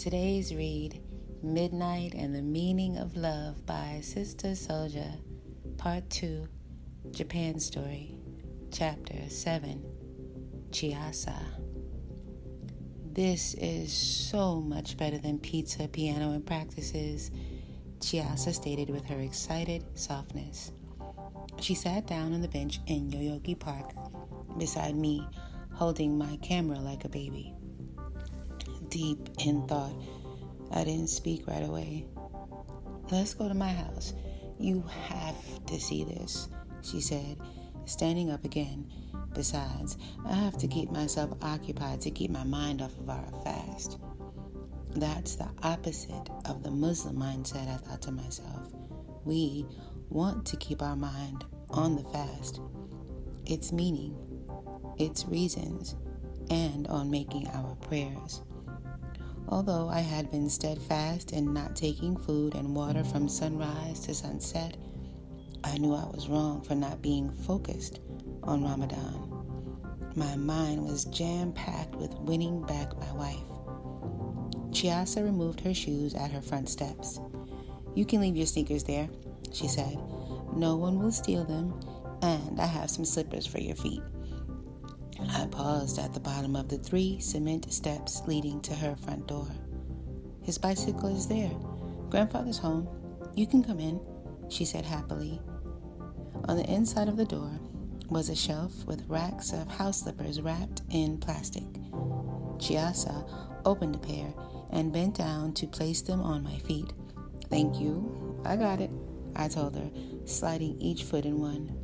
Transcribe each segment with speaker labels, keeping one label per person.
Speaker 1: today's read, Midnight and the Meaning of Love by Sister Souljah, Part 2, Japan Story, Chapter 7, Chiasa. This is so much better than pizza, piano, and practices, Chiasa stated with her excited softness. She sat down on the bench in Yoyogi Park beside me, holding my camera like a baby. Deep in thought, I didn't speak right away. Let's go to my house. You have to see this, she said, standing up again. Besides, I have to keep myself occupied to keep my mind off of our fast. That's the opposite of the Muslim mindset, I thought to myself. We want to keep our mind on the fast, its meaning, its reasons, and on making our prayers. Although I had been steadfast in not taking food and water from sunrise to sunset, I knew I was wrong for not being focused on Ramadan. My mind was jam packed with winning back my wife. Chiasa removed her shoes at her front steps. You can leave your sneakers there, she said. No one will steal them, and I have some slippers for your feet. I paused at the bottom of the three cement steps leading to her front door. His bicycle is there. Grandfather's home. You can come in, she said happily. On the inside of the door was a shelf with racks of house slippers wrapped in plastic. Chiasa opened a pair and bent down to place them on my feet. Thank you. I got it, I told her, sliding each foot in one.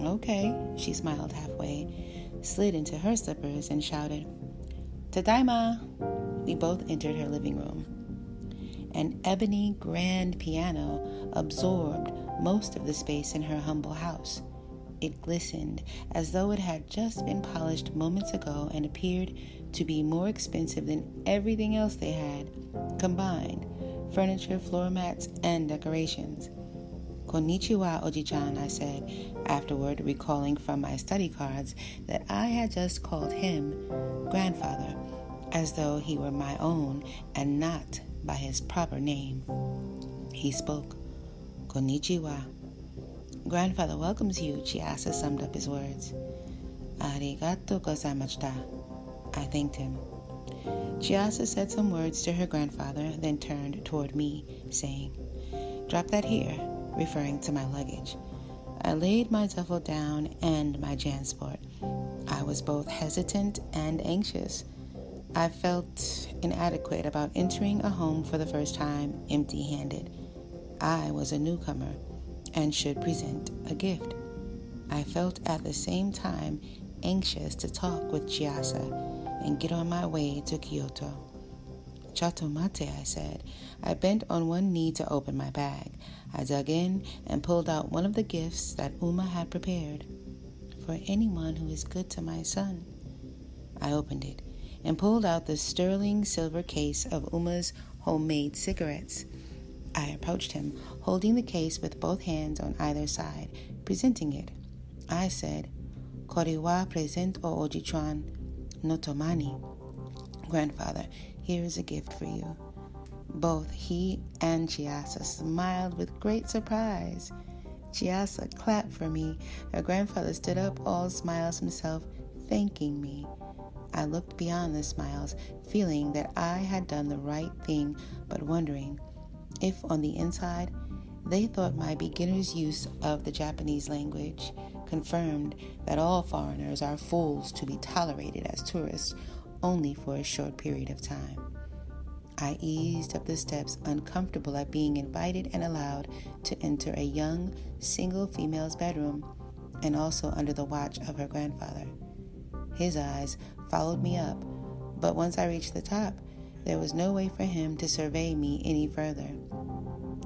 Speaker 1: Okay, she smiled halfway, slid into her slippers, and shouted, Tadaima! We both entered her living room. An ebony grand piano absorbed most of the space in her humble house. It glistened as though it had just been polished moments ago and appeared to be more expensive than everything else they had combined furniture, floor mats, and decorations. Konnichiwa, Oji-chan, I said, afterward recalling from my study cards that I had just called him grandfather, as though he were my own and not by his proper name. He spoke, Konnichiwa. Grandfather welcomes you, Chiasa summed up his words. Arigato gozaimashita. I thanked him. Chiasa said some words to her grandfather, then turned toward me, saying, Drop that here referring to my luggage. I laid my duffel down and my Jansport. I was both hesitant and anxious. I felt inadequate about entering a home for the first time empty handed. I was a newcomer and should present a gift. I felt at the same time anxious to talk with Chiasa and get on my way to Kyoto. Chato mate, I said. I bent on one knee to open my bag. I dug in and pulled out one of the gifts that Uma had prepared. For anyone who is good to my son. I opened it and pulled out the sterling silver case of Uma's homemade cigarettes. I approached him, holding the case with both hands on either side, presenting it. I said, Koriwa present o ojichuan notomani. Grandfather, here is a gift for you. Both he and Chiasa smiled with great surprise. Chiasa clapped for me. Her grandfather stood up, all smiles himself, thanking me. I looked beyond the smiles, feeling that I had done the right thing, but wondering if on the inside they thought my beginner's use of the Japanese language confirmed that all foreigners are fools to be tolerated as tourists only for a short period of time. I eased up the steps, uncomfortable at being invited and allowed to enter a young, single female's bedroom, and also under the watch of her grandfather. His eyes followed me up, but once I reached the top, there was no way for him to survey me any further.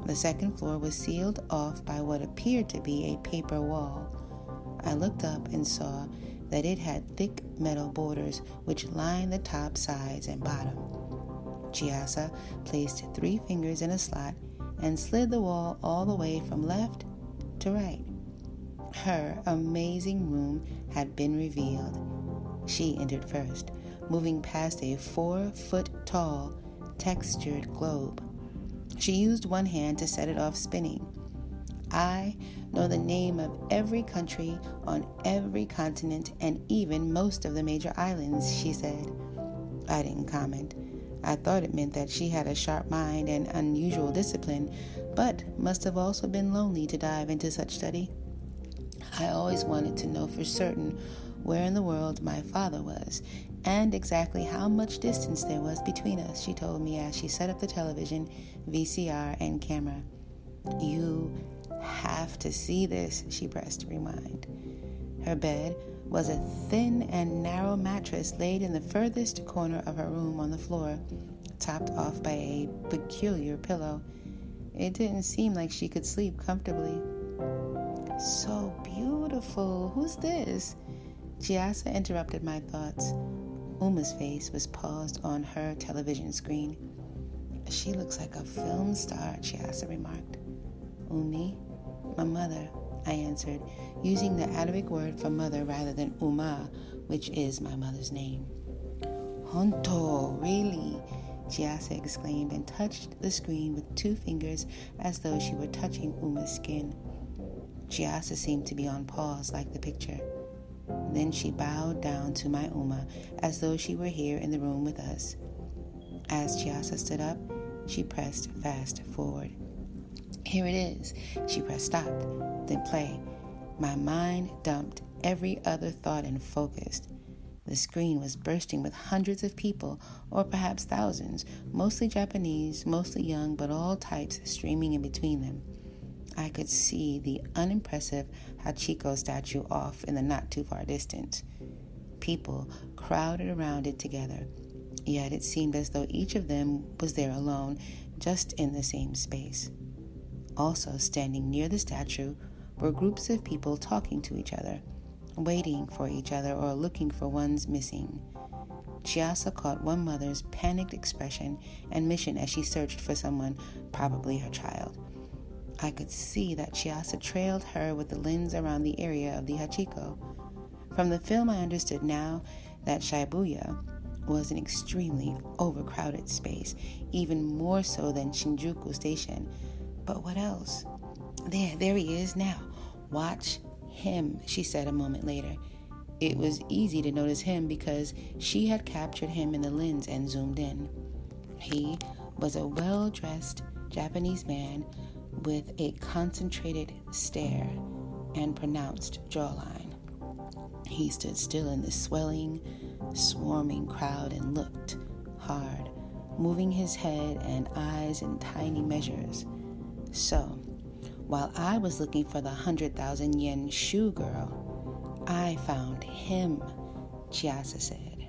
Speaker 1: The second floor was sealed off by what appeared to be a paper wall. I looked up and saw that it had thick metal borders which lined the top, sides, and bottom. Chiasa placed three fingers in a slot and slid the wall all the way from left to right. Her amazing room had been revealed. She entered first, moving past a four foot tall, textured globe. She used one hand to set it off spinning. I know the name of every country on every continent and even most of the major islands, she said. I didn't comment. I thought it meant that she had a sharp mind and unusual discipline, but must have also been lonely to dive into such study. I always wanted to know for certain where in the world my father was and exactly how much distance there was between us, she told me as she set up the television, VCR, and camera. You have to see this, she pressed rewind. Her bed was a thin and narrow mattress laid in the furthest corner of her room on the floor, topped off by a peculiar pillow. It didn't seem like she could sleep comfortably. So beautiful. Who's this? Chiasa interrupted my thoughts. Uma's face was paused on her television screen. She looks like a film star, Chiasa remarked. Umi, my mother, I answered, using the Arabic word for mother rather than Uma, which is my mother's name. Honto, really? Chiasa exclaimed and touched the screen with two fingers as though she were touching Uma's skin. Chiasa seemed to be on pause like the picture. Then she bowed down to my Uma as though she were here in the room with us. As Chiasa stood up, she pressed fast forward. Here it is. She pressed stop, then play. My mind dumped every other thought and focused. The screen was bursting with hundreds of people, or perhaps thousands, mostly Japanese, mostly young, but all types streaming in between them. I could see the unimpressive Hachiko statue off in the not too far distance. People crowded around it together, yet it seemed as though each of them was there alone, just in the same space. Also, standing near the statue were groups of people talking to each other, waiting for each other, or looking for one's missing. Chiasa caught one mother's panicked expression and mission as she searched for someone, probably her child. I could see that Chiasa trailed her with the lens around the area of the Hachiko. From the film, I understood now that Shibuya was an extremely overcrowded space, even more so than Shinjuku Station. But what else? There, there he is now. Watch him, she said a moment later. It was easy to notice him because she had captured him in the lens and zoomed in. He was a well dressed Japanese man with a concentrated stare and pronounced jawline. He stood still in the swelling, swarming crowd and looked hard, moving his head and eyes in tiny measures. So, while I was looking for the 100,000 yen shoe girl, I found him, Chiasa said.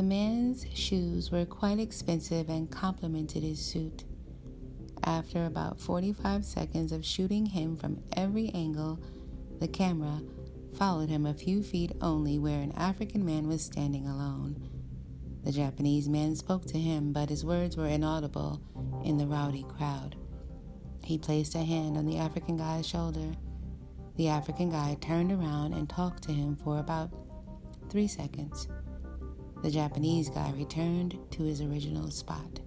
Speaker 1: The man's shoes were quite expensive and complemented his suit. After about 45 seconds of shooting him from every angle, the camera followed him a few feet only where an African man was standing alone. The Japanese man spoke to him, but his words were inaudible in the rowdy crowd. He placed a hand on the African guy's shoulder. The African guy turned around and talked to him for about three seconds. The Japanese guy returned to his original spot.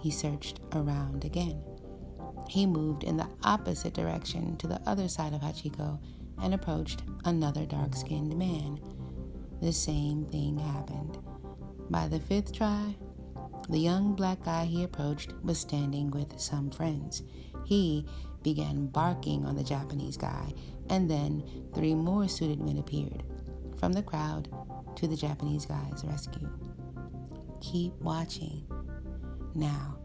Speaker 1: He searched around again. He moved in the opposite direction to the other side of Hachiko and approached another dark skinned man. The same thing happened. By the fifth try, the young black guy he approached was standing with some friends. He began barking on the Japanese guy, and then three more suited men appeared. From the crowd, to the Japanese guy's rescue. Keep watching. Now,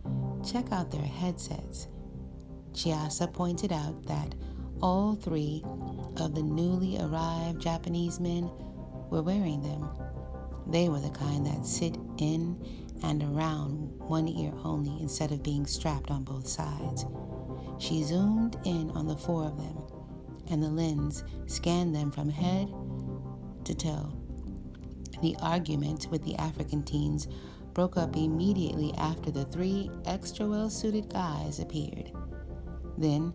Speaker 1: check out their headsets. Chiasa pointed out that All three of the newly arrived Japanese men were wearing them. They were the kind that sit in and around one ear only instead of being strapped on both sides. She zoomed in on the four of them, and the lens scanned them from head to tell. The argument with the African teens broke up immediately after the three extra well suited guys appeared. Then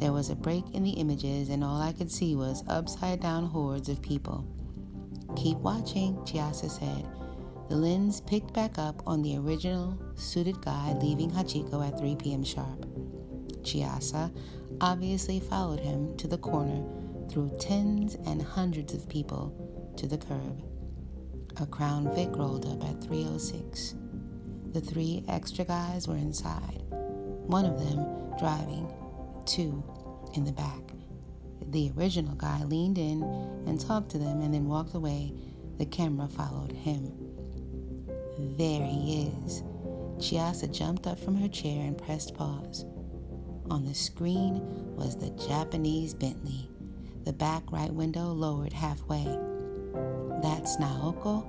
Speaker 1: there was a break in the images, and all I could see was upside down hordes of people. Keep watching, Chiasa said. The lens picked back up on the original suited guy leaving Hachiko at 3 p.m. sharp. Chiasa obviously followed him to the corner through tens and hundreds of people to the curb. A Crown Vic rolled up at 306. The three extra guys were inside, one of them driving, two in the back. The original guy leaned in and talked to them and then walked away. The camera followed him. There he is. Chiasa jumped up from her chair and pressed pause. On the screen was the Japanese Bentley, the back right window lowered halfway. That's Naoko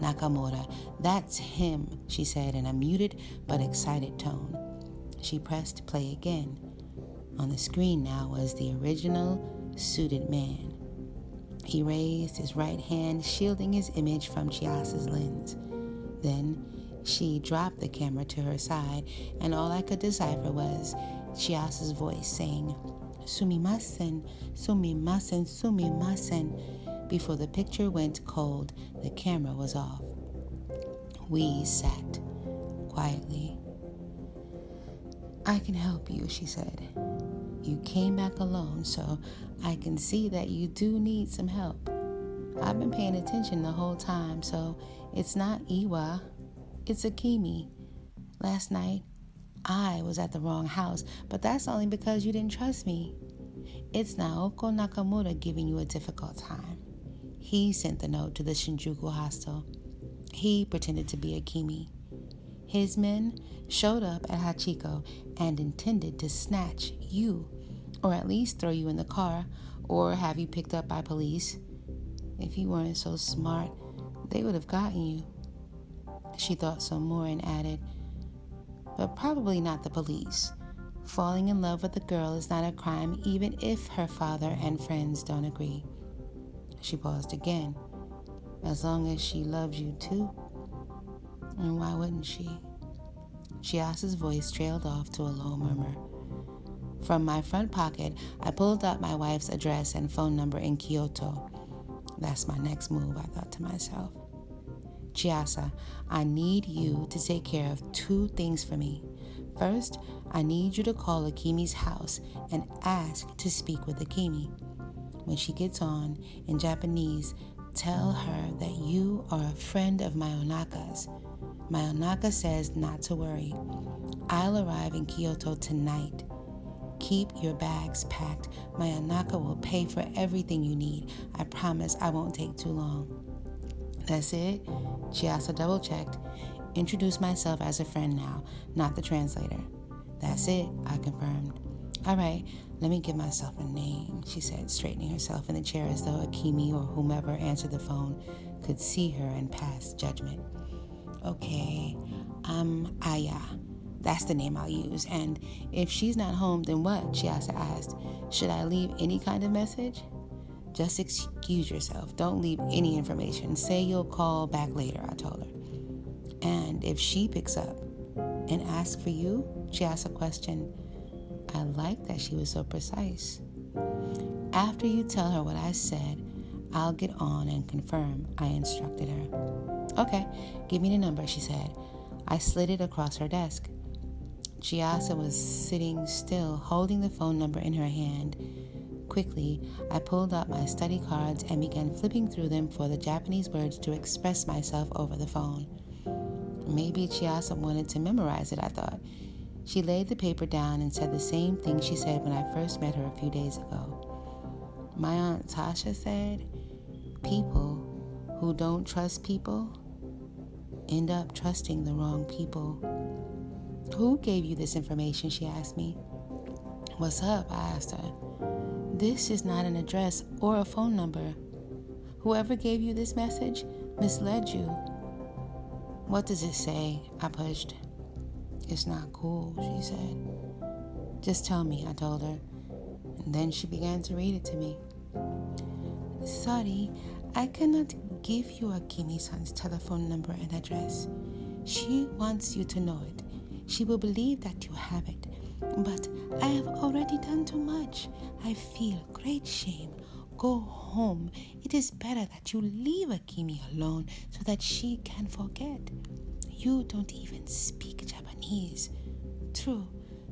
Speaker 1: Nakamura. That's him, she said in a muted but excited tone. She pressed play again. On the screen now was the original suited man. He raised his right hand, shielding his image from Chiasa's lens. Then she dropped the camera to her side, and all I could decipher was Chiasa's voice saying, Sumimasen, sumimasen, sumimasen. Before the picture went cold, the camera was off. We sat quietly. I can help you, she said. You came back alone, so I can see that you do need some help. I've been paying attention the whole time, so it's not Iwa, it's Akimi. Last night, I was at the wrong house, but that's only because you didn't trust me. It's Naoko Nakamura giving you a difficult time. He sent the note to the Shinjuku hostel. He pretended to be Akimi. His men showed up at Hachiko and intended to snatch you, or at least throw you in the car, or have you picked up by police. If you weren't so smart, they would have gotten you. She thought some more and added, but probably not the police. Falling in love with a girl is not a crime, even if her father and friends don't agree. She paused again. As long as she loves you too. And why wouldn't she? Chiasa's voice trailed off to a low murmur. From my front pocket, I pulled out my wife's address and phone number in Kyoto. That's my next move, I thought to myself. Chiasa, I need you to take care of two things for me. First, I need you to call Akimi's house and ask to speak with Akimi. When she gets on, in Japanese, tell her that you are a friend of Mayonaka's. Mayonaka says not to worry. I'll arrive in Kyoto tonight. Keep your bags packed. Mayonaka will pay for everything you need. I promise I won't take too long. That's it. Chiasa double checked. Introduce myself as a friend now, not the translator. That's it, I confirmed. All right, let me give myself a name, she said, straightening herself in the chair as though Akimi or whomever answered the phone could see her and pass judgment. Okay, I'm Aya. That's the name I'll use. And if she's not home, then what? Chiasa asked. Should I leave any kind of message? Just excuse yourself. Don't leave any information. Say you'll call back later, I told her. And if she picks up and asks for you, she asked a question. I like that she was so precise. After you tell her what I said, I'll get on and confirm, I instructed her. Okay, give me the number, she said. I slid it across her desk. Chiasa was sitting still, holding the phone number in her hand. Quickly, I pulled out my study cards and began flipping through them for the Japanese words to express myself over the phone. Maybe Chiasa wanted to memorize it, I thought. She laid the paper down and said the same thing she said when I first met her a few days ago. My Aunt Tasha said, People who don't trust people end up trusting the wrong people. Who gave you this information? She asked me. What's up? I asked her. This is not an address or a phone number. Whoever gave you this message misled you. What does it say? I pushed. It's not cool, she said. Just tell me, I told her. And then she began to read it to me. Sorry, I cannot give you Akimi-san's telephone number and address. She wants you to know it. She will believe that you have it. But I have already done too much. I feel great shame. Go home. It is better that you leave Akimi alone so that she can forget. You don't even speak Japanese. True,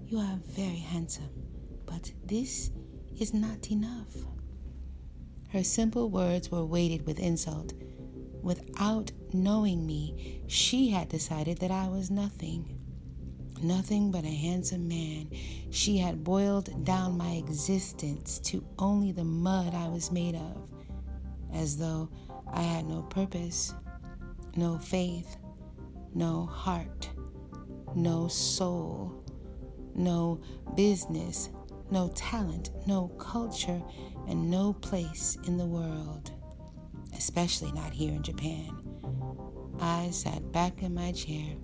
Speaker 1: you are very handsome, but this is not enough. Her simple words were weighted with insult. Without knowing me, she had decided that I was nothing. Nothing but a handsome man. She had boiled down my existence to only the mud I was made of, as though I had no purpose, no faith, no heart, no soul, no business, no talent, no culture, and no place in the world, especially not here in Japan. I sat back in my chair,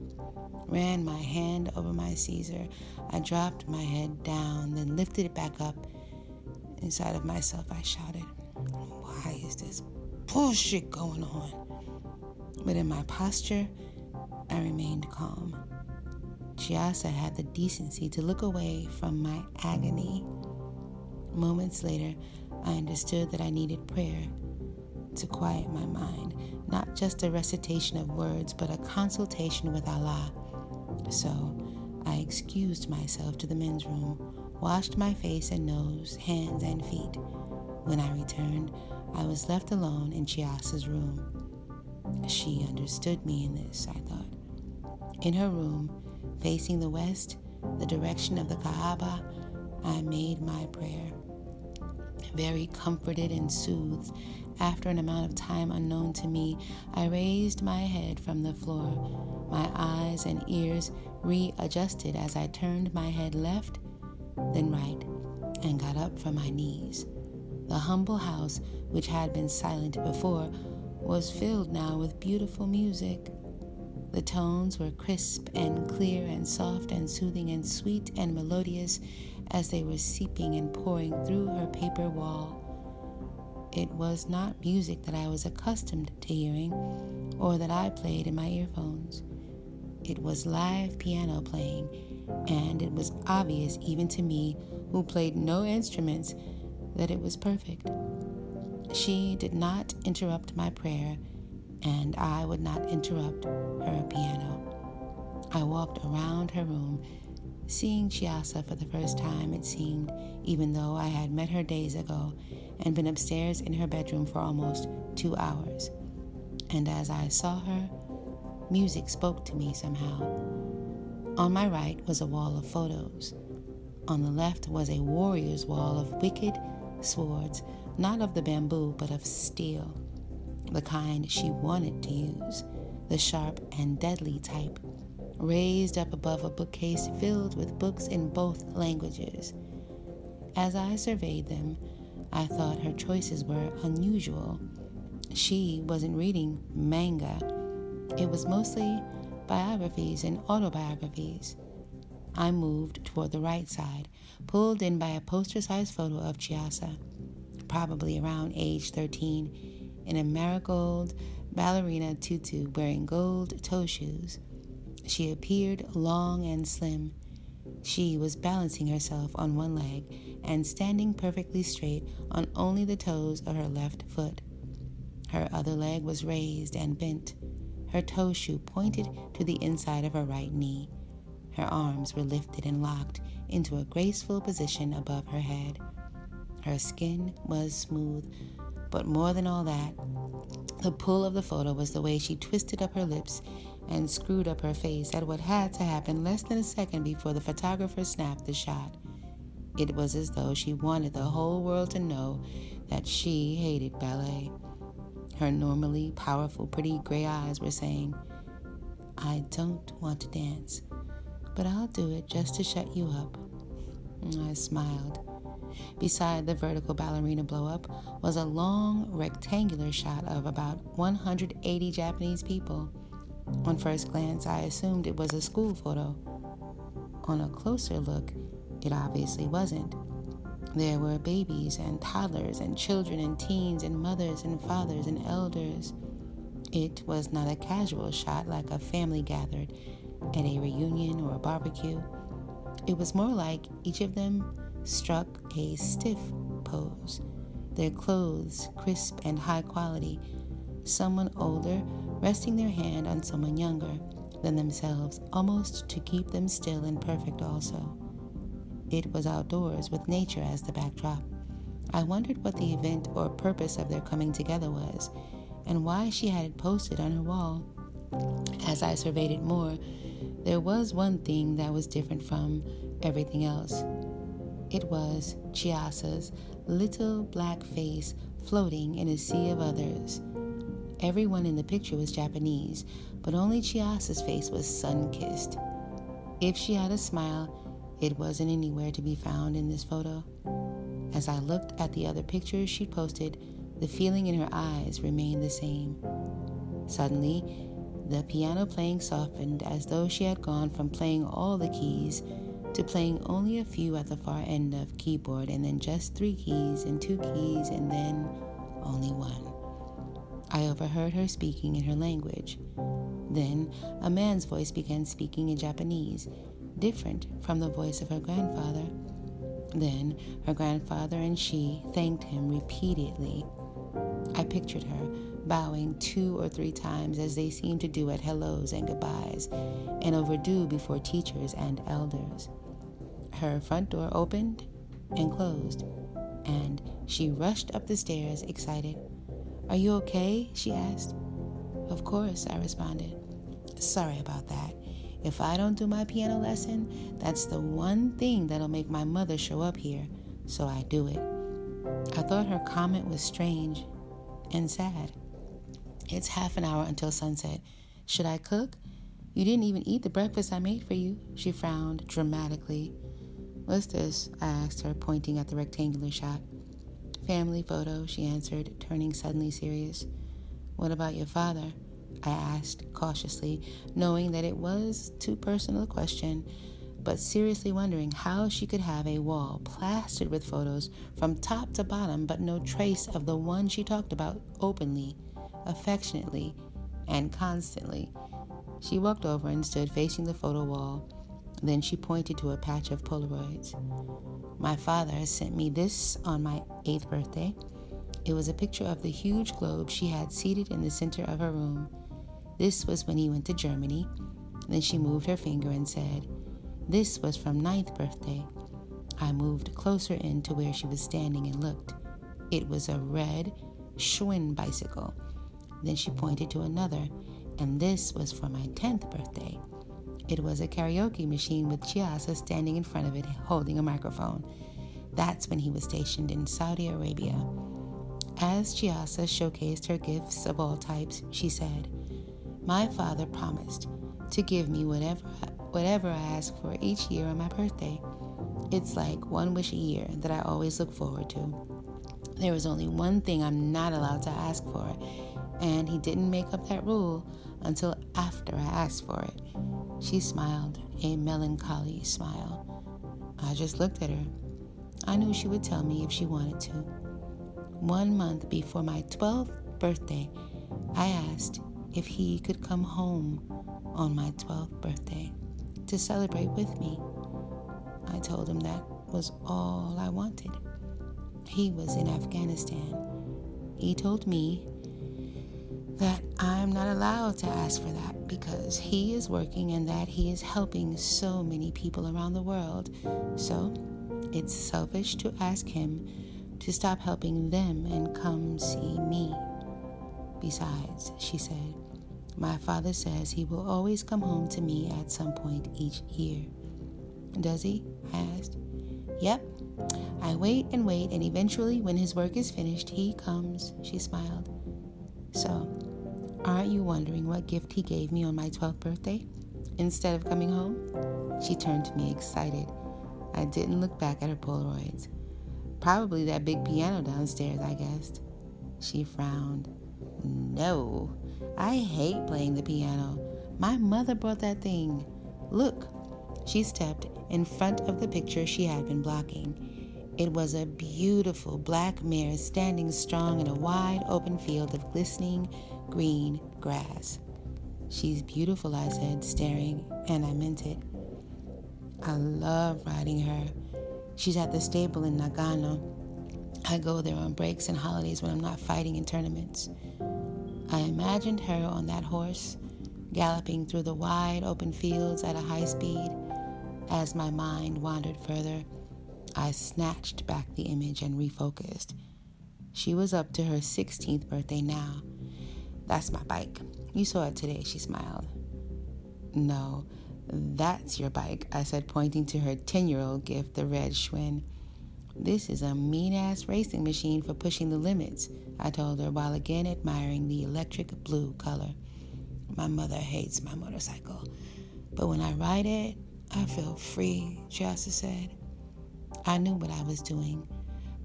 Speaker 1: ran my hand over my Caesar. I dropped my head down, then lifted it back up. Inside of myself, I shouted, Why is this bullshit going on? But in my posture, I remained calm. Chiasa had the decency to look away from my agony. Moments later, I understood that I needed prayer to quiet my mind, not just a recitation of words, but a consultation with Allah. So I excused myself to the men's room, washed my face and nose, hands and feet. When I returned, I was left alone in Chiasa's room. She understood me in this, I thought. In her room, facing the west, the direction of the Kaaba, I made my prayer very comforted and soothed. After an amount of time unknown to me, I raised my head from the floor. My eyes and ears readjusted as I turned my head left, then right, and got up from my knees. The humble house, which had been silent before, was filled now with beautiful music. The tones were crisp and clear and soft and soothing and sweet and melodious as they were seeping and pouring through her paper wall. It was not music that I was accustomed to hearing or that I played in my earphones. It was live piano playing, and it was obvious even to me, who played no instruments, that it was perfect. She did not interrupt my prayer, and I would not interrupt her piano. I walked around her room Seeing Chiasa for the first time, it seemed, even though I had met her days ago and been upstairs in her bedroom for almost two hours. And as I saw her, music spoke to me somehow. On my right was a wall of photos. On the left was a warrior's wall of wicked swords, not of the bamboo, but of steel, the kind she wanted to use, the sharp and deadly type raised up above a bookcase filled with books in both languages. As I surveyed them, I thought her choices were unusual. She wasn't reading manga, it was mostly biographies and autobiographies. I moved toward the right side, pulled in by a poster sized photo of Chiasa, probably around age 13, in a marigold ballerina tutu wearing gold toe shoes. She appeared long and slim. She was balancing herself on one leg and standing perfectly straight on only the toes of her left foot. Her other leg was raised and bent. Her toe shoe pointed to the inside of her right knee. Her arms were lifted and locked into a graceful position above her head. Her skin was smooth, but more than all that, the pull of the photo was the way she twisted up her lips and screwed up her face at what had to happen less than a second before the photographer snapped the shot. It was as though she wanted the whole world to know that she hated ballet. Her normally powerful, pretty gray eyes were saying, I don't want to dance, but I'll do it just to shut you up. I smiled. beside the vertical ballerina blow up, was a long rectangular shot of about 180 Japanese people. On first glance, I assumed it was a school photo. On a closer look, it obviously wasn't. There were babies and toddlers and children and teens and mothers and fathers and elders. It was not a casual shot like a family gathered at a reunion or a barbecue. It was more like each of them struck a stiff pose, their clothes crisp and high quality, someone older resting their hand on someone younger than themselves, almost to keep them still and perfect also. It was outdoors with nature as the backdrop. I wondered what the event or purpose of their coming together was, and why she had it posted on her wall. As I surveyed it more, there was one thing that was different from everything else. It was Chiasa's little black face floating in a sea of others. Everyone in the picture was Japanese, but only Chiasa's face was sun kissed. If she had a smile, it wasn't anywhere to be found in this photo. As I looked at the other pictures she posted, the feeling in her eyes remained the same. Suddenly, the piano playing softened as though she had gone from playing all the keys to playing only a few at the far end of keyboard and then just three keys and two keys and then only one. I overheard her speaking in her language. Then a man's voice began speaking in Japanese, different from the voice of her grandfather. Then her grandfather and she thanked him repeatedly. I pictured her bowing two or three times as they seemed to do at hellos and goodbyes, and overdue before teachers and elders. Her front door opened and closed, and she rushed up the stairs, excited. Are you okay? she asked. Of course, I responded. Sorry about that. If I don't do my piano lesson, that's the one thing that'll make my mother show up here, so I do it. I thought her comment was strange and sad. It's half an hour until sunset. Should I cook? You didn't even eat the breakfast I made for you. She frowned dramatically. What's this? I asked her, pointing at the rectangular shot. Family photo, she answered, turning suddenly serious. What about your father? I asked cautiously, knowing that it was too personal a question, but seriously wondering how she could have a wall plastered with photos from top to bottom, but no trace of the one she talked about openly, affectionately, and constantly. She walked over and stood facing the photo wall. Then she pointed to a patch of Polaroids. My father sent me this on my eighth birthday. It was a picture of the huge globe she had seated in the center of her room. This was when he went to Germany. Then she moved her finger and said, This was from ninth birthday. I moved closer in to where she was standing and looked. It was a red Schwinn bicycle. Then she pointed to another, and this was for my 10th birthday. It was a karaoke machine with Chiasa standing in front of it holding a microphone. That's when he was stationed in Saudi Arabia. As Chiasa showcased her gifts of all types, she said, My father promised to give me whatever, whatever I ask for each year on my birthday. It's like one wish a year that I always look forward to. There was only one thing I'm not allowed to ask for, and he didn't make up that rule until after I asked for it. She smiled, a melancholy smile. I just looked at her. I knew she would tell me if she wanted to. One month before my 12th birthday, I asked if he could come home on my 12th birthday to celebrate with me. I told him that was all I wanted. He was in Afghanistan. He told me that I'm not allowed to ask for that because he is working and that he is helping so many people around the world. So it's selfish to ask him to stop helping them and come see me. Besides, she said, my father says he will always come home to me at some point each year. Does he? I asked. Yep. I wait and wait, and eventually, when his work is finished, he comes, she smiled. So, aren't you wondering what gift he gave me on my 12th birthday? Instead of coming home? She turned to me excited. I didn't look back at her Polaroids. Probably that big piano downstairs, I guessed. She frowned. No, I hate playing the piano. My mother brought that thing. Look, she stepped in front of the picture she had been blocking. It was a beautiful black mare standing strong in a wide open field of glistening green grass. She's beautiful, I said, staring, and I meant it. I love riding her. She's at the stable in Nagano. I go there on breaks and holidays when I'm not fighting in tournaments. I imagined her on that horse, galloping through the wide open fields at a high speed. As my mind wandered further, I snatched back the image and refocused. She was up to her 16th birthday now. That's my bike. You saw it today, she smiled. No, that's your bike, I said, pointing to her 10 year old gift, the red Schwinn. This is a mean ass racing machine for pushing the limits, I told her while again admiring the electric blue color. My mother hates my motorcycle, but when I ride it, I feel free, Chiasa said. I knew what I was doing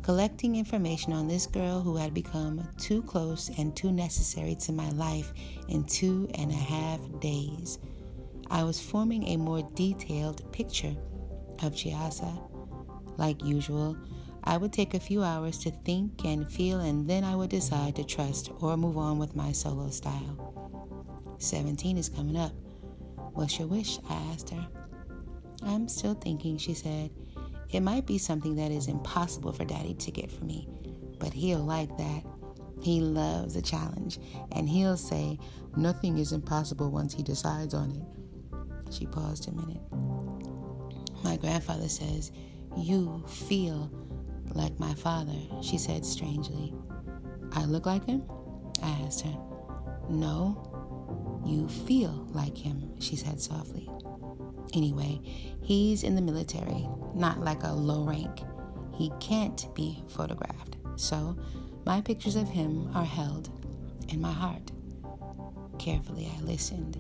Speaker 1: collecting information on this girl who had become too close and too necessary to my life in two and a half days. I was forming a more detailed picture of Chiasa. Like usual, I would take a few hours to think and feel, and then I would decide to trust or move on with my solo style. 17 is coming up. What's your wish? I asked her. I'm still thinking, she said. It might be something that is impossible for Daddy to get for me, but he'll like that. He loves a challenge, and he'll say, Nothing is impossible once he decides on it. She paused a minute. My grandfather says, You feel like my father, she said strangely. I look like him? I asked her. No, you feel like him, she said softly. Anyway, he's in the military, not like a low rank. He can't be photographed. So, my pictures of him are held in my heart. Carefully, I listened.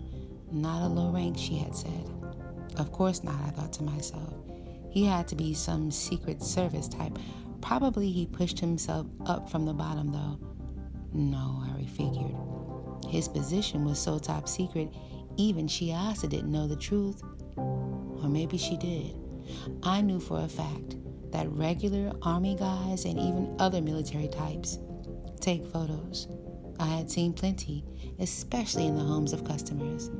Speaker 1: Not a low rank, she had said. Of course not, I thought to myself. He had to be some secret service type. Probably he pushed himself up from the bottom, though. No, I refigured. His position was so top secret, even Chiasa didn't know the truth. Or maybe she did. I knew for a fact that regular army guys and even other military types take photos. I had seen plenty, especially in the homes of customers.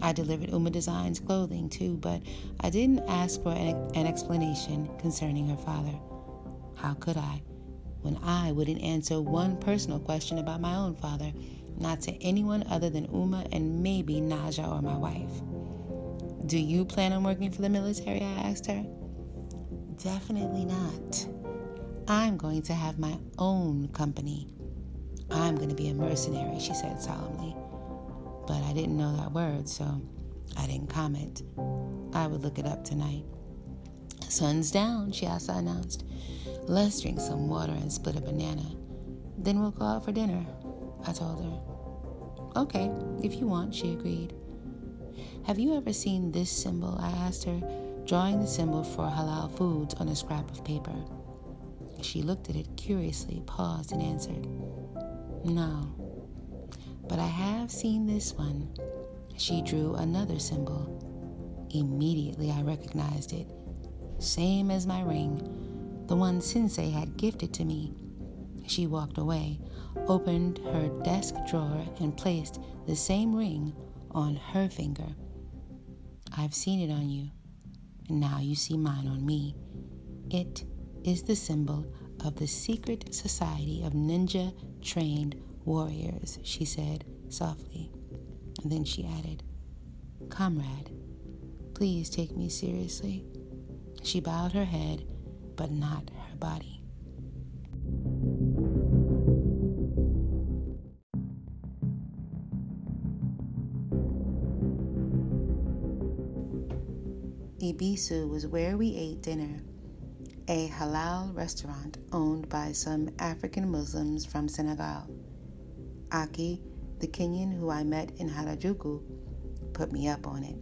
Speaker 1: I delivered Uma Designs clothing too, but I didn't ask for an, an explanation concerning her father. How could I, when I wouldn't answer one personal question about my own father, not to anyone other than Uma and maybe Naja or my wife? Do you plan on working for the military? I asked her. Definitely not. I'm going to have my own company. I'm going to be a mercenary, she said solemnly. But I didn't know that word, so I didn't comment. I would look it up tonight. Sun's down, she Chiasa announced. Let's drink some water and split a banana. Then we'll go out for dinner, I told her. Okay, if you want, she agreed. Have you ever seen this symbol? I asked her, drawing the symbol for halal foods on a scrap of paper. She looked at it curiously, paused, and answered, No. But I have seen this one. She drew another symbol. Immediately I recognized it. Same as my ring, the one Sensei had gifted to me. She walked away, opened her desk drawer, and placed the same ring on her finger. I've seen it on you, and now you see mine on me. It is the symbol of the secret society of ninja trained warriors, she said softly. And then she added, Comrade, please take me seriously. She bowed her head, but not her body. Ebisu was where we ate dinner, a halal restaurant owned by some African Muslims from Senegal. Aki, the Kenyan who I met in Harajuku, put me up on it.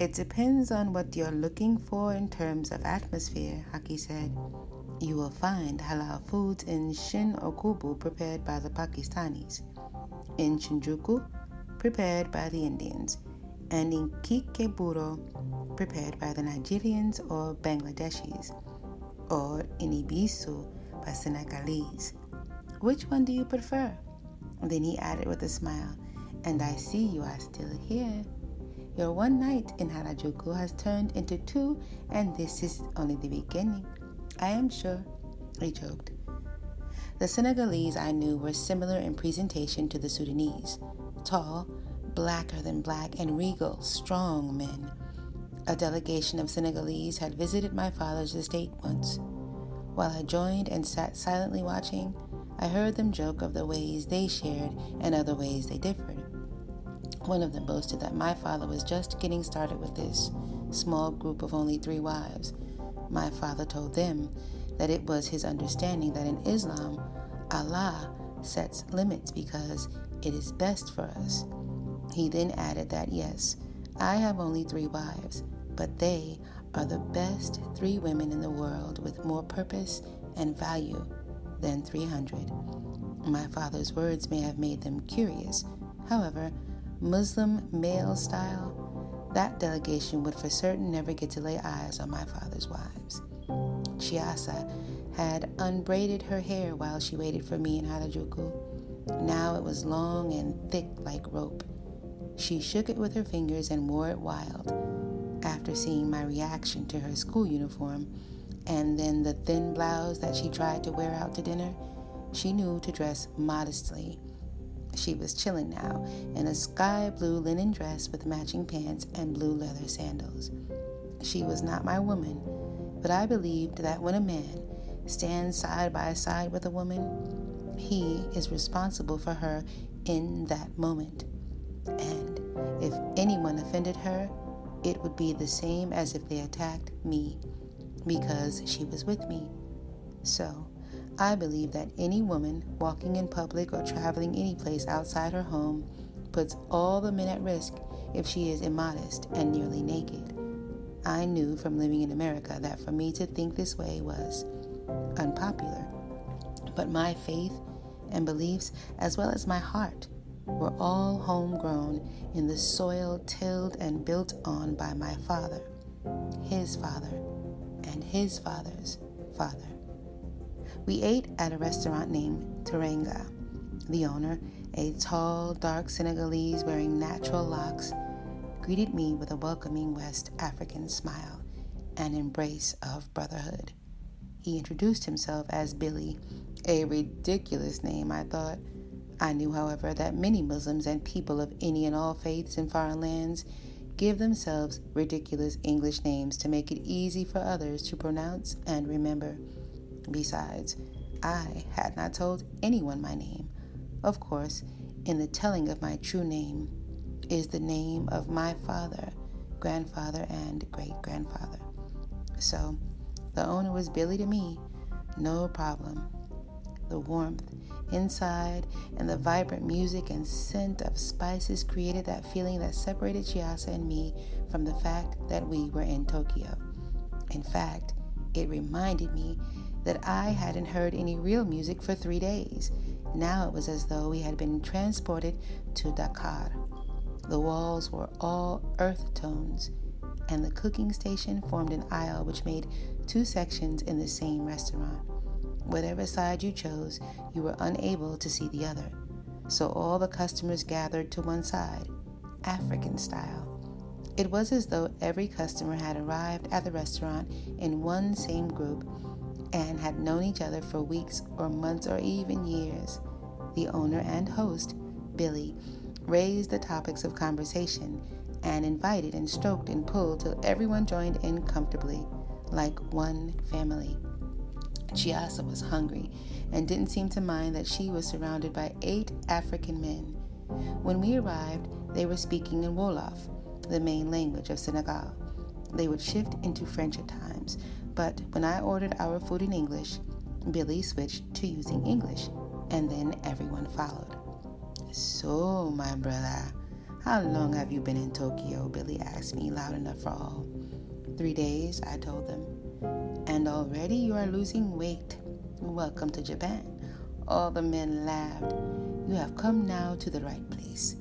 Speaker 1: It depends on what you're looking for in terms of atmosphere, Haki said. You will find halal foods in Shin Okubo prepared by the Pakistanis, in Shinjuku prepared by the Indians, and in Ikebukuro prepared by the Nigerians or Bangladeshis, or in Ebisu by Senegalese. Which one do you prefer? Then he added with a smile, And I see you are still here. Your one night in Harajuku has turned into two, and this is only the beginning. I am sure, he joked. The Senegalese I knew were similar in presentation to the Sudanese tall, blacker than black, and regal, strong men. A delegation of Senegalese had visited my father's estate once. While I joined and sat silently watching, I heard them joke of the ways they shared and other ways they differed. One of them boasted that my father was just getting started with this small group of only three wives. My father told them that it was his understanding that in Islam, Allah sets limits because it is best for us. He then added that yes, I have only three wives, but they are the best three women in the world with more purpose and value than 300. My father's words may have made them curious. However, Muslim male style, that delegation would for certain never get to lay eyes on my father's wives. Chiasa had unbraided her hair while she waited for me in Harajuku. Now it was long and thick like rope. She shook it with her fingers and wore it wild. After seeing my reaction to her school uniform and then the thin blouse that she tried to wear out to dinner, she knew to dress modestly she was chilling now in a sky blue linen dress with matching pants and blue leather sandals. She was not my woman, but I believed that when a man stands side by side with a woman, he is responsible for her in that moment. And if anyone offended her, it would be the same as if they attacked me because she was with me. So, I believe that any woman walking in public or traveling any place outside her home puts all the men at risk if she is immodest and nearly naked. I knew from living in America that for me to think this way was unpopular. But my faith and beliefs, as well as my heart, were all homegrown in the soil tilled and built on by my father, his father, and his father's father. We ate at a restaurant named Teranga. The owner, a tall, dark Senegalese wearing natural locks, greeted me with a welcoming West African smile and embrace of brotherhood. He introduced himself as Billy, a ridiculous name, I thought. I knew, however, that many Muslims and people of any and all faiths in foreign lands give themselves ridiculous English names to make it easy for others to pronounce and remember. Besides, I had not told anyone my name. Of course, in the telling of my true name is the name of my father, grandfather, and great grandfather. So, the owner was Billy to me, no problem. The warmth inside and the vibrant music and scent of spices created that feeling that separated Chiasa and me from the fact that we were in Tokyo. In fact, it reminded me that I hadn't heard any real music for three days. Now it was as though we had been transported to Dakar. The walls were all earth tones, and the cooking station formed an aisle which made two sections in the same restaurant. Whatever side you chose, you were unable to see the other. So all the customers gathered to one side, African style. It was as though every customer had arrived at the restaurant in one same group and had known each other for weeks or months or even years. The owner and host, Billy, raised the topics of conversation and invited and stroked and pulled till everyone joined in comfortably, like one family. Chiasa was hungry and didn't seem to mind that she was surrounded by eight African men. When we arrived, they were speaking in Wolof, the main language of Senegal. They would shift into French at times, but when I ordered our food in English, Billy switched to using English, and then everyone followed. So, my brother, how long have you been in Tokyo? Billy asked me loud enough for all. Three days, I told them. And already you are losing weight. Welcome to Japan. All the men laughed. You have come now to the right place.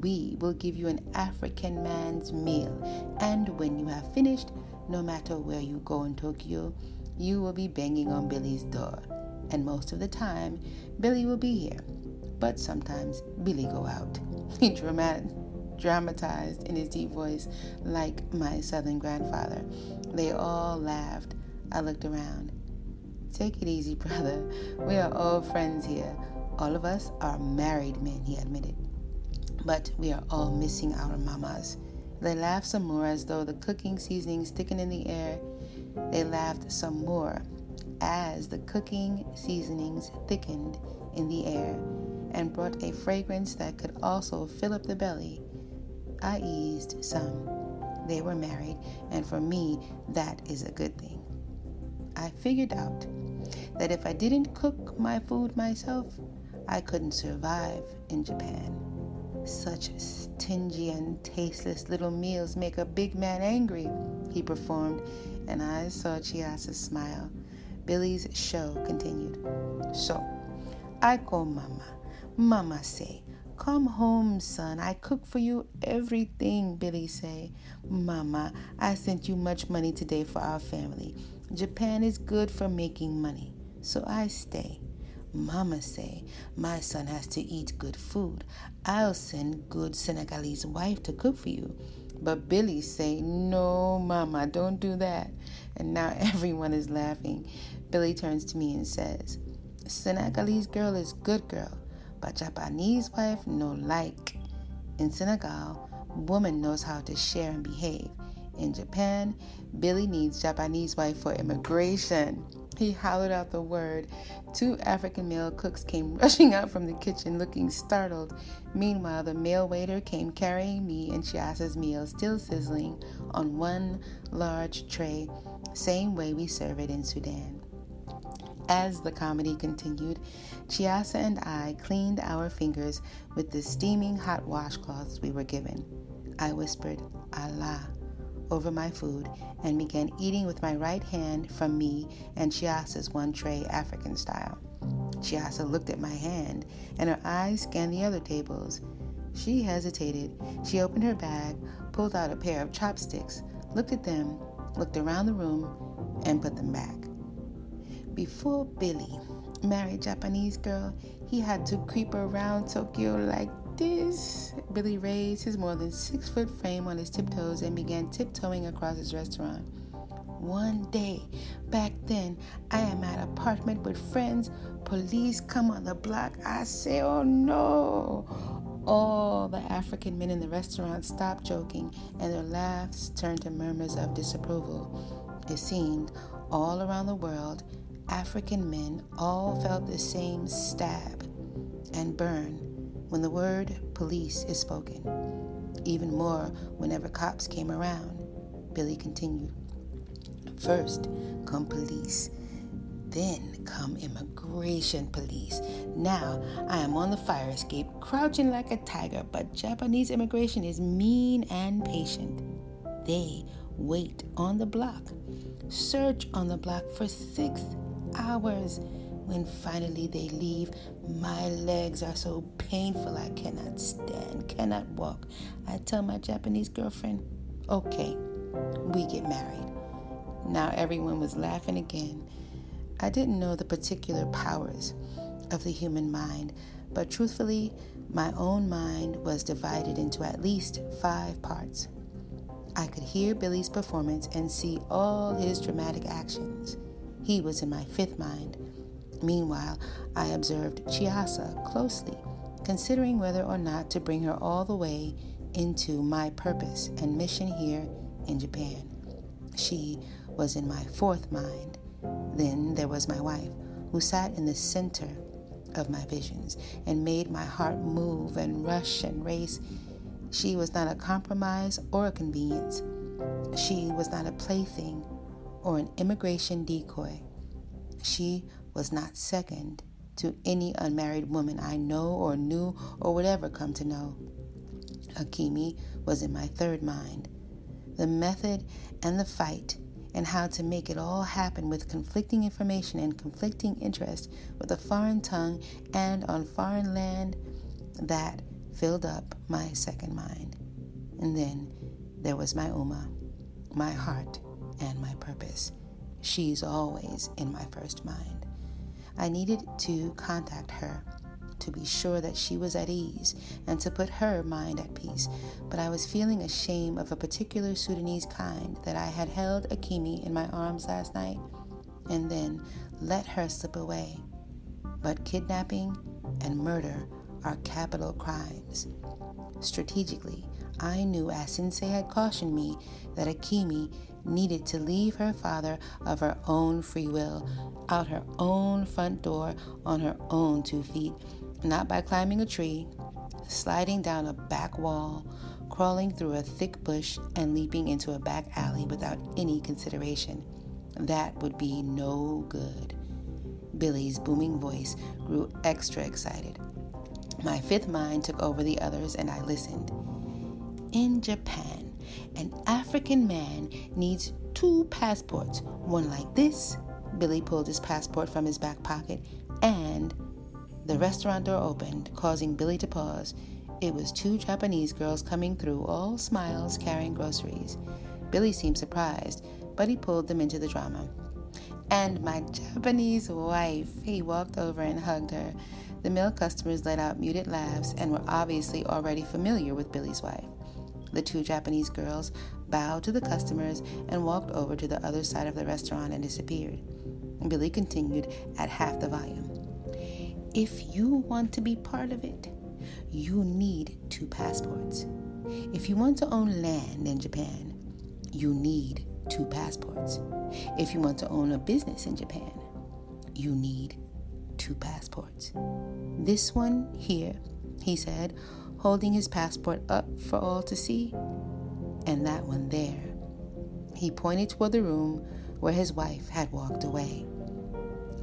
Speaker 1: We will give you an African man's meal, and when you have finished, no matter where you go in Tokyo, you will be banging on Billy's door. And most of the time, Billy will be here. But sometimes Billy go out. He dramatic, dramatized in his deep voice like my southern grandfather. They all laughed. I looked around. Take it easy, brother. We are all friends here. All of us are married men, he admitted. But we are all missing our mamas. They laughed some more as though the cooking seasoning sticking in the air. They laughed some more as the cooking seasonings thickened in the air and brought a fragrance that could also fill up the belly. I eased some. They were married, and for me, that is a good thing. I figured out that if I didn't cook my food myself, I couldn't survive in Japan. Such stingy and tasteless little meals make a big man angry, he performed, and I saw Chiasa smile. Billy's show continued. So, I call Mama. Mama say, Come home, son. I cook for you everything, Billy say. Mama, I sent you much money today for our family. Japan is good for making money, so I stay. Mama say, my son has to eat good food. I'll send good Senegalese wife to cook for you. But Billy say, no, Mama, don't do that. And now everyone is laughing. Billy turns to me and says, Senegalese girl is good girl, but Japanese wife no like. In Senegal, woman knows how to share and behave. In Japan, Billy needs Japanese wife for immigration. He hollered out the word. Two African male cooks came rushing out from the kitchen looking startled. Meanwhile, the male waiter came carrying me and Chiasa's meal, still sizzling, on one large tray, same way we serve it in Sudan. As the comedy continued, Chiasa and I cleaned our fingers with the steaming hot washcloths we were given. I whispered, Allah over my food and began eating with my right hand from me and Chiasa's one tray African style. Chiasa looked at my hand and her eyes scanned the other tables. She hesitated. She opened her bag, pulled out a pair of chopsticks, looked at them, looked around the room, and put them back. Before Billy married Japanese girl, he had to creep around Tokyo like this. Billy raised his more than six foot frame on his tiptoes and began tiptoeing across his restaurant. One day, back then, I am at apartment with friends. Police come on the block. I say, oh no. All the African men in the restaurant stopped joking and their laughs turned to murmurs of disapproval. It seemed all around the world, African men all felt the same stab and burn when the word police is spoken. Even more whenever cops came around. Billy continued. First come police, then come immigration police. Now I am on the fire escape, crouching like a tiger, but Japanese immigration is mean and patient. They wait on the block, search on the block for six hours. When finally they leave, my legs are so painful I cannot stand, cannot walk. I tell my Japanese girlfriend, okay, we get married. Now everyone was laughing again. I didn't know the particular powers of the human mind, but truthfully, my own mind was divided into at least five parts. I could hear Billy's performance and see all his dramatic actions. He was in my fifth mind. Meanwhile, I observed Chiasa closely, considering whether or not to bring her all the way into my purpose and mission here in Japan. She was in my fourth mind. Then there was my wife, who sat in the center of my visions and made my heart move and rush and race. She was not a compromise or a convenience. She was not a plaything or an immigration decoy. She was not second to any unmarried woman I know or knew or would ever come to know. Akemi was in my third mind. The method and the fight and how to make it all happen with conflicting information and conflicting interest with a foreign tongue and on foreign land, that filled up my second mind. And then there was my Uma, my heart, and my purpose. She's always in my first mind. I needed to contact her to be sure that she was at ease and to put her mind at peace, but I was feeling ashamed of a particular Sudanese kind that I had held Akemi in my arms last night and then let her slip away. But kidnapping and murder are capital crimes. Strategically, I knew, as Sensei had cautioned me, that Akemi needed to leave her father of her own free will, out her own front door, on her own two feet, not by climbing a tree, sliding down a back wall, crawling through a thick bush, and leaping into a back alley without any consideration. That would be no good. Billy's booming voice grew extra excited. My fifth mind took over the others, and I listened. In Japan, an African man needs two passports one like this. Billy pulled his passport from his back pocket, and the restaurant door opened, causing Billy to pause. It was two Japanese girls coming through, all smiles, carrying groceries. Billy seemed surprised, but he pulled them into the drama. And my Japanese wife, he walked over and hugged her. The male customers let out muted laughs and were obviously already familiar with Billy's wife. The two Japanese girls bowed to the customers and walked over to the other side of the restaurant and disappeared. Billy continued at half the volume. If you want to be part of it, you need two passports. If you want to own land in Japan, you need two passports. If you want to own a business in Japan, you need two passports. This one here, he said, holding his passport up for all to see, and that one there. He pointed toward the room where his wife had walked away.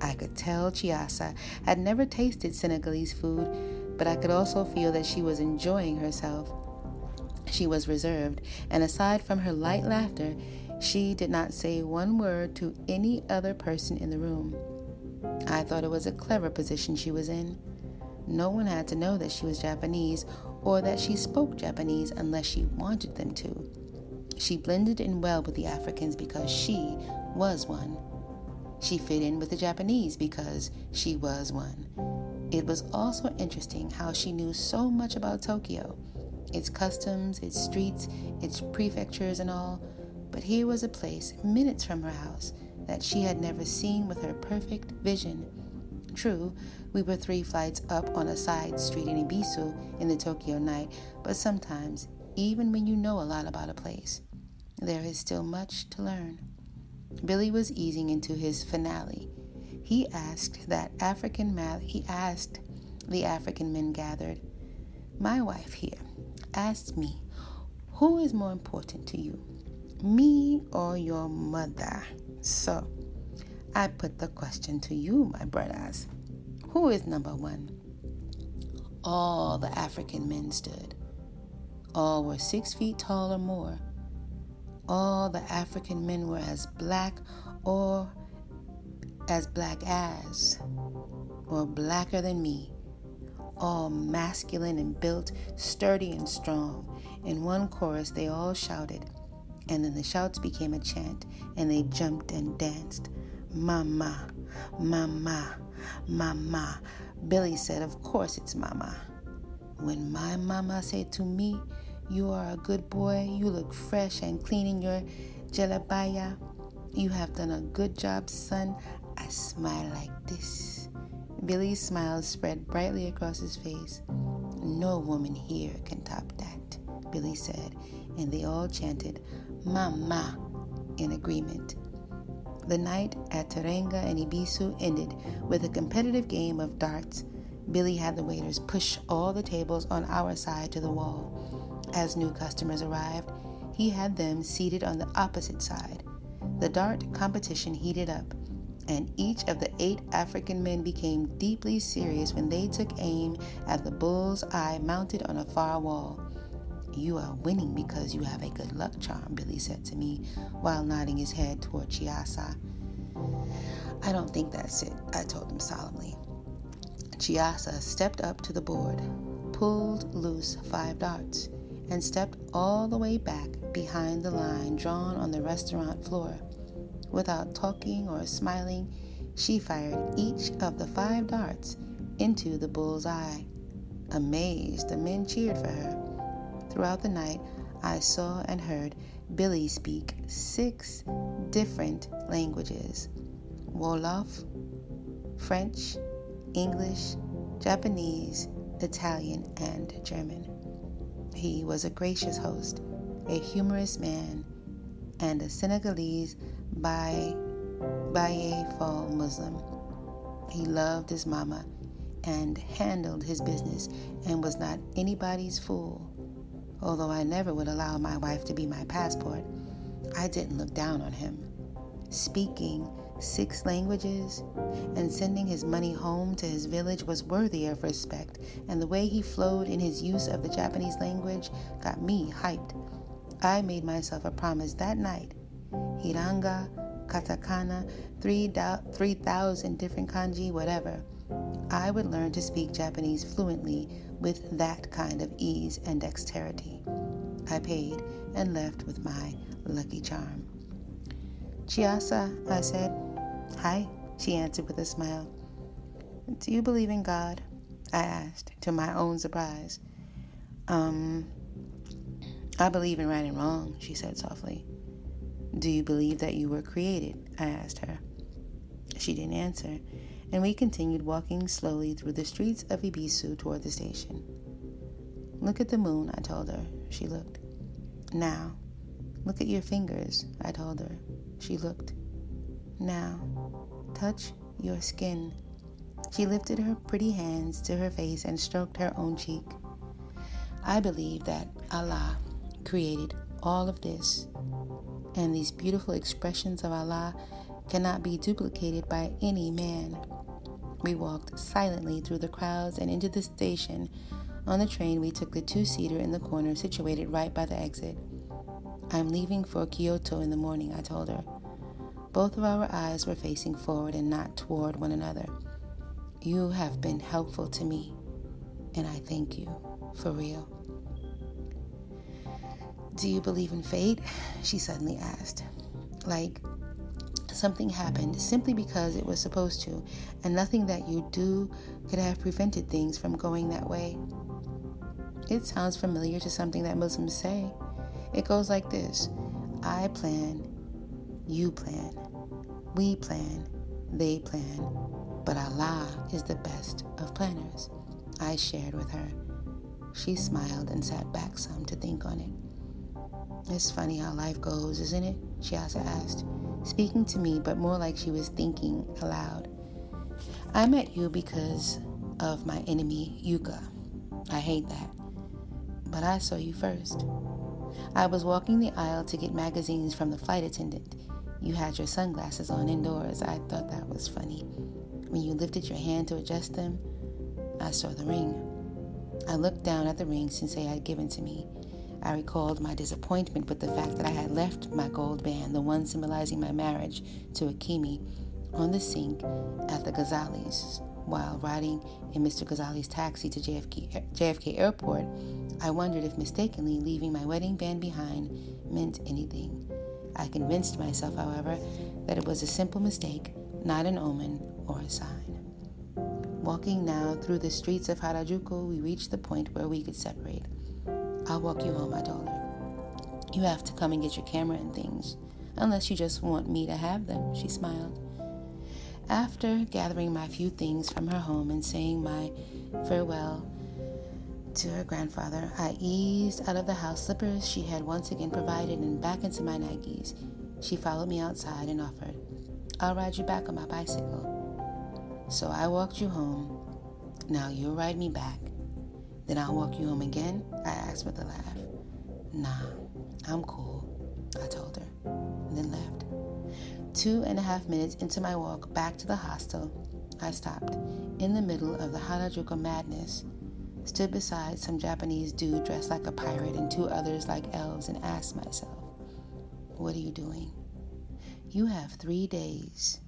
Speaker 1: I could tell Chiasa had never tasted Senegalese food, but I could also feel that she was enjoying herself. She was reserved, and aside from her light laughter, she did not say one word to any other person in the room. I thought it was a clever position she was in. No one had to know that she was Japanese or that she spoke Japanese unless she wanted them to. She blended in well with the Africans because she was one. She fit in with the Japanese because she was one. It was also interesting how she knew so much about Tokyo its customs, its streets, its prefectures, and all. But here was a place minutes from her house that she had never seen with her perfect vision. True, we were three flights up on a side street in Ebisu in the Tokyo night, but sometimes, even when you know a lot about a place, there is still much to learn. Billy was easing into his finale. He asked that African ma- he asked the African men gathered, "My wife here asked me, who is more important to you, me or your mother?" So, I put the question to you, my brothers. Who is number 1? All the African men stood. All were six feet tall or more all the African men were as black or as black as, or blacker than me, all masculine and built, sturdy and strong. In one chorus, they all shouted, and then the shouts became a chant, and they jumped and danced. Mama, mama, mama. Billy said, Of course it's mama. When my mama said to me, you are a good boy. You look fresh and clean in your jalabaya. You have done a good job, son. I smile like this. Billy's smile spread brightly across his face. No woman here can top that, Billy said, and they all chanted, Mama, in agreement. The night at Teranga and Ebisu ended with a competitive game of darts. Billy had the waiters push all the tables on our side to the wall. As new customers arrived, he had them seated on the opposite side. The dart competition heated up, and each of the eight African men became deeply serious when they took aim at the bull's eye mounted on a far wall. You are winning because you have a good luck charm, Billy said to me while nodding his head toward Chiasa. I don't think that's it, I told him solemnly. Chiasa stepped up to the board, pulled loose five darts, and stepped all the way back behind the line drawn on the restaurant floor. Without talking or smiling, she fired each of the five darts into the bull's eye. Amazed, the men cheered for her. Throughout the night, I saw and heard Billy speak six different languages Wolof, French, English, Japanese, Italian, and German. He was a gracious host, a humorous man, and a Senegalese by Baye Fall Muslim. He loved his mama and handled his business and was not anybody's fool. Although I never would allow my wife to be my passport, I didn't look down on him. Speaking six languages and sending his money home to his village was worthy of respect, and the way he flowed in his use of the Japanese language got me hyped. I made myself a promise that night. Hiragana, katakana, 3,000 different kanji, whatever. I would learn to speak Japanese fluently with that kind of ease and dexterity. I paid and left with my lucky charm. Chiasa, I said. Hi, she answered with a smile. Do you believe in God? I asked, to my own surprise. Um, I believe in right and wrong, she said softly. Do you believe that you were created? I asked her. She didn't answer, and we continued walking slowly through the streets of Ebisu toward the station. Look at the moon, I told her. She looked. Now, look at your fingers, I told her. She looked. Now, touch your skin. She lifted her pretty hands to her face and stroked her own cheek. I believe that Allah created all of this, and these beautiful expressions of Allah cannot be duplicated by any man. We walked silently through the crowds and into the station. On the train, we took the two seater in the corner situated right by the exit. I'm leaving for Kyoto in the morning, I told her. Both of our eyes were facing forward and not toward one another. You have been helpful to me, and I thank you, for real. Do you believe in fate? She suddenly asked. Like, something happened simply because it was supposed to, and nothing that you do could have prevented things from going that way. It sounds familiar to something that Muslims say. It goes like this I plan, you plan, we plan, they plan, but Allah is the best of planners. I shared with her. She smiled and sat back some to think on it. It's funny how life goes, isn't it? She also asked speaking to me, but more like she was thinking aloud. I met you because of my enemy, Yuka. I hate that. But I saw you first. I was walking the aisle to get magazines from the flight attendant. You had your sunglasses on indoors. I thought that was funny. When you lifted your hand to adjust them, I saw the ring. I looked down at the ring Sensei had given to me. I recalled my disappointment with the fact that I had left my gold band, the one symbolizing my marriage to Akemi, on the sink at the Ghazali's. While riding in Mr. Ghazali's taxi to JFK, JFK Airport, I wondered if mistakenly leaving my wedding band behind meant anything. I convinced myself, however, that it was a simple mistake, not an omen or a sign. Walking now through the streets of Harajuku, we reached the point where we could separate. I'll walk you home, my her. You have to come and get your camera and things, unless you just want me to have them, she smiled. After gathering my few things from her home and saying my farewell to her grandfather, I eased out of the house slippers she had once again provided and back into my Nikes. She followed me outside and offered, I'll ride you back on my bicycle. So I walked you home. Now you'll ride me back. Then I'll walk you home again? I asked with a laugh. Nah, I'm cool, I told her, and then left. Two and a half minutes into my walk back to the hostel, I stopped in the middle of the Harajuku madness. stood beside some Japanese dude dressed like a pirate and two others like elves and asked myself, What are you doing? You have three days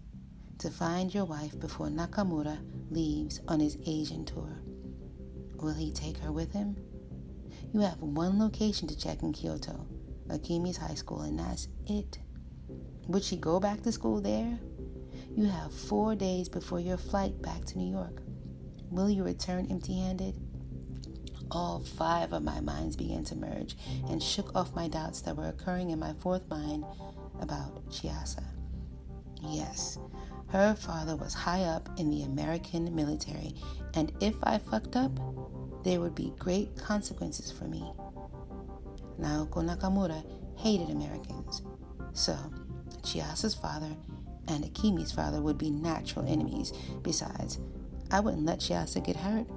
Speaker 1: to find your wife before Nakamura leaves on his Asian tour. Will he take her with him? You have one location to check in Kyoto, Akemi's high school, and that's it. Would she go back to school there? You have four days before your flight back to New York. Will you return empty handed? All five of my minds began to merge and shook off my doubts that were occurring in my fourth mind about Chiasa. Yes, her father was high up in the American military, and if I fucked up, there would be great consequences for me. Naoko Nakamura hated Americans, so Chiasa's father and Akemi's father would be natural enemies. Besides, I wouldn't let Chiasa get hurt.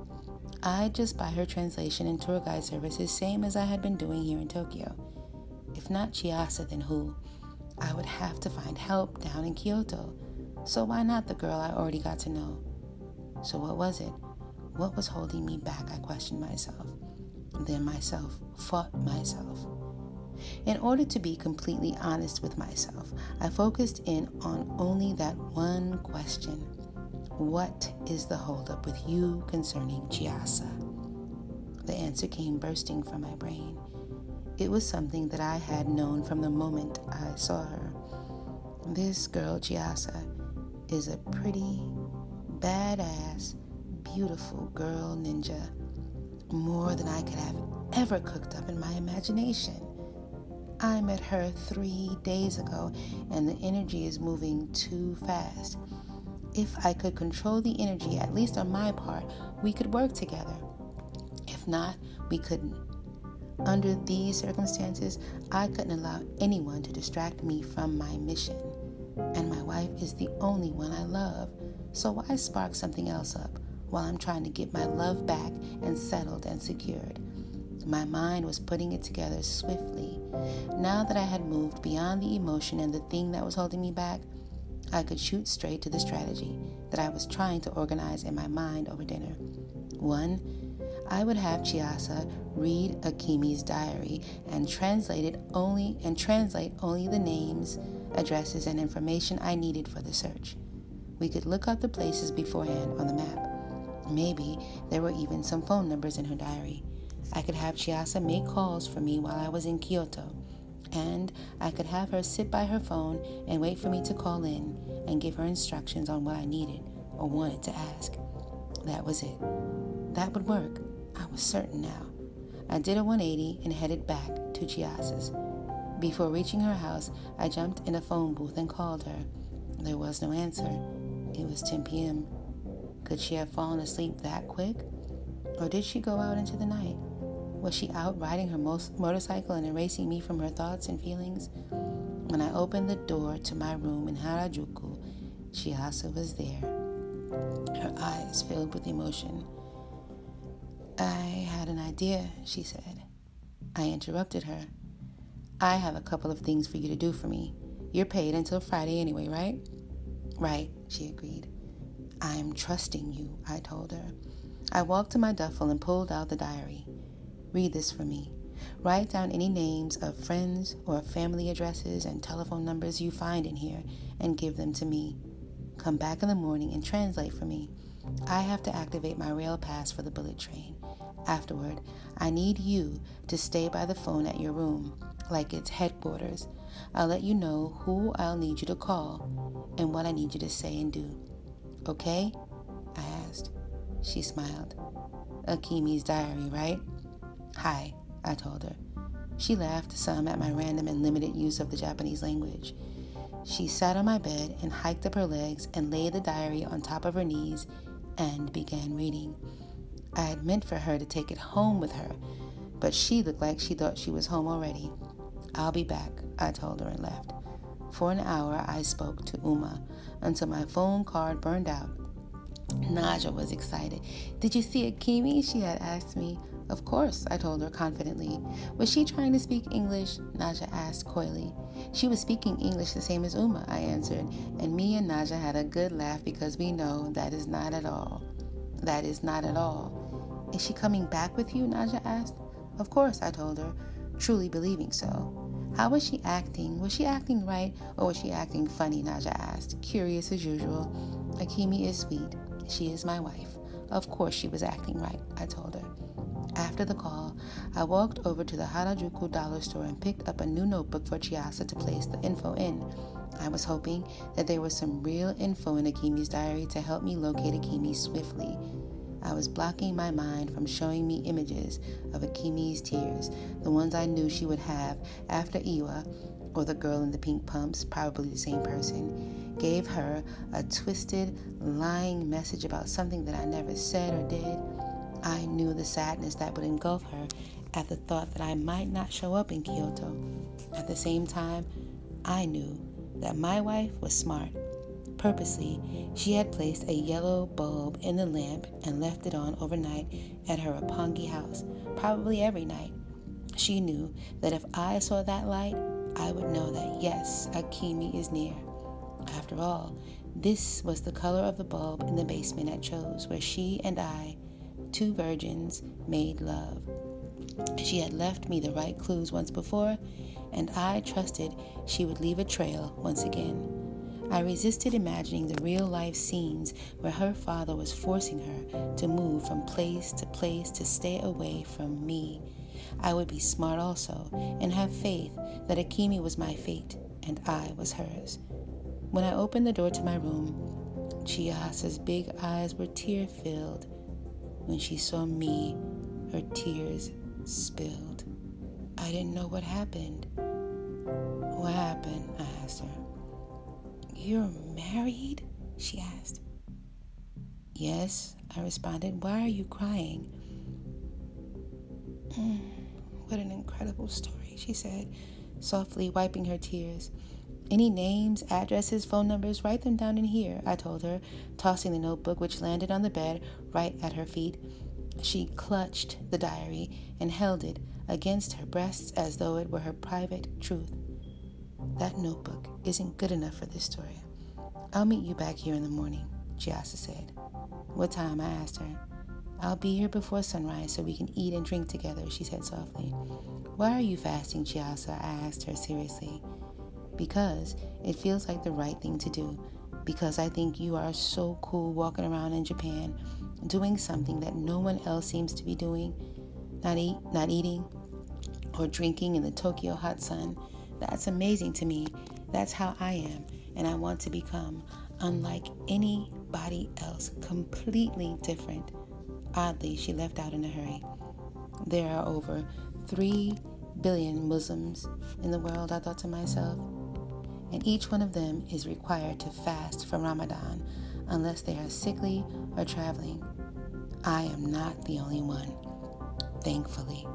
Speaker 1: I'd just buy her translation and tour guide services, same as I had been doing here in Tokyo. If not Chiasa, then who? I would have to find help down in Kyoto. So why not the girl I already got to know? So what was it? What was holding me back? I questioned myself. Then myself fought myself. In order to be completely honest with myself, I focused in on only that one question What is the holdup with you concerning Chiasa? The answer came bursting from my brain. It was something that I had known from the moment I saw her. This girl, Chiasa, is a pretty, badass, beautiful girl ninja. More than I could have ever cooked up in my imagination. I met her three days ago, and the energy is moving too fast. If I could control the energy, at least on my part, we could work together. If not, we couldn't. Under these circumstances, I couldn't allow anyone to distract me from my mission and my wife is the only one I love. So why spark something else up while I'm trying to get my love back and settled and secured? My mind was putting it together swiftly. Now that I had moved beyond the emotion and the thing that was holding me back, I could shoot straight to the strategy that I was trying to organize in my mind over dinner. One, I would have Chiasa read Akemi's diary and translate it only and translate only the names addresses, and information I needed for the search. We could look up the places beforehand on the map. Maybe there were even some phone numbers in her diary. I could have Chiasa make calls for me while I was in Kyoto, and I could have her sit by her phone and wait for me to call in and give her instructions on what I needed or wanted to ask. That was it. That would work. I was certain now. I did a 180 and headed back to Chiasa's. Before reaching her house, I jumped in a phone booth and called her. There was no answer. It was 10 p.m. Could she have fallen asleep that quick? Or did she go out into the night? Was she out riding her motorcycle and erasing me from her thoughts and feelings? When I opened the door to my room in Harajuku, Chiasa was there, her eyes filled with emotion. I had an idea, she said. I interrupted her. I have a couple of things for you to do for me. You're paid until Friday anyway, right? Right, she agreed. I'm trusting you, I told her. I walked to my duffel and pulled out the diary. Read this for me. Write down any names of friends or family addresses and telephone numbers you find in here and give them to me. Come back in the morning and translate for me. I have to activate my rail pass for the bullet train. Afterward, I need you to stay by the phone at your room like it's headquarters. I'll let you know who I'll need you to call and what I need you to say and do. Okay? I asked. She smiled. Akemi's diary, right? Hi, I told her. She laughed some at my random and limited use of the Japanese language. She sat on my bed and hiked up her legs and laid the diary on top of her knees and began reading. I had meant for her to take it home with her, but she looked like she thought she was home already. I'll be back, I told her and left. For an hour, I spoke to Uma until my phone card burned out. Naja was excited. Did you see Akemi? She had asked me. Of course, I told her confidently. Was she trying to speak English? Naja asked coyly. She was speaking English the same as Uma, I answered, and me and Naja had a good laugh because we know that is not at all. That is not at all. Is she coming back with you? Naja asked. Of course, I told her, truly believing so. How was she acting? Was she acting right or was she acting funny? Naja asked, curious as usual. Akemi is sweet. She is my wife. Of course she was acting right, I told her. After the call, I walked over to the Harajuku dollar store and picked up a new notebook for Chiasa to place the info in. I was hoping that there was some real info in Akemi's diary to help me locate Akemi swiftly. I was blocking my mind from showing me images of Akemi's tears, the ones I knew she would have after Iwa, or the girl in the pink pumps, probably the same person, gave her a twisted, lying message about something that I never said or did. I knew the sadness that would engulf her at the thought that I might not show up in Kyoto. At the same time, I knew that my wife was smart. Purposely, she had placed a yellow bulb in the lamp and left it on overnight at her Roppongi house, probably every night. She knew that if I saw that light, I would know that yes, Akemi is near. After all, this was the color of the bulb in the basement at Cho's, where she and I two virgins made love. She had left me the right clues once before, and I trusted she would leave a trail once again. I resisted imagining the real life scenes where her father was forcing her to move from place to place to stay away from me. I would be smart also and have faith that Akemi was my fate and I was hers. When I opened the door to my room, Chiasa's big eyes were tear filled. When she saw me, her tears spilled. I didn't know what happened. What happened? I asked her. You're married? She asked. Yes, I responded. Why are you crying? Mm, what an incredible story, she said, softly wiping her tears. Any names, addresses, phone numbers, write them down in here, I told her, tossing the notebook, which landed on the bed right at her feet. She clutched the diary and held it against her breasts as though it were her private truth. That notebook isn't good enough for this story. I'll meet you back here in the morning, Chiasa said. What time? I asked her. I'll be here before sunrise so we can eat and drink together, she said softly. Why are you fasting, Chiasa? I asked her seriously. Because it feels like the right thing to do. Because I think you are so cool walking around in Japan doing something that no one else seems to be doing. Not eat, not eating or drinking in the Tokyo hot sun. That's amazing to me. That's how I am, and I want to become unlike anybody else, completely different. Oddly, she left out in a hurry. There are over 3 billion Muslims in the world, I thought to myself, and each one of them is required to fast for Ramadan unless they are sickly or traveling. I am not the only one, thankfully.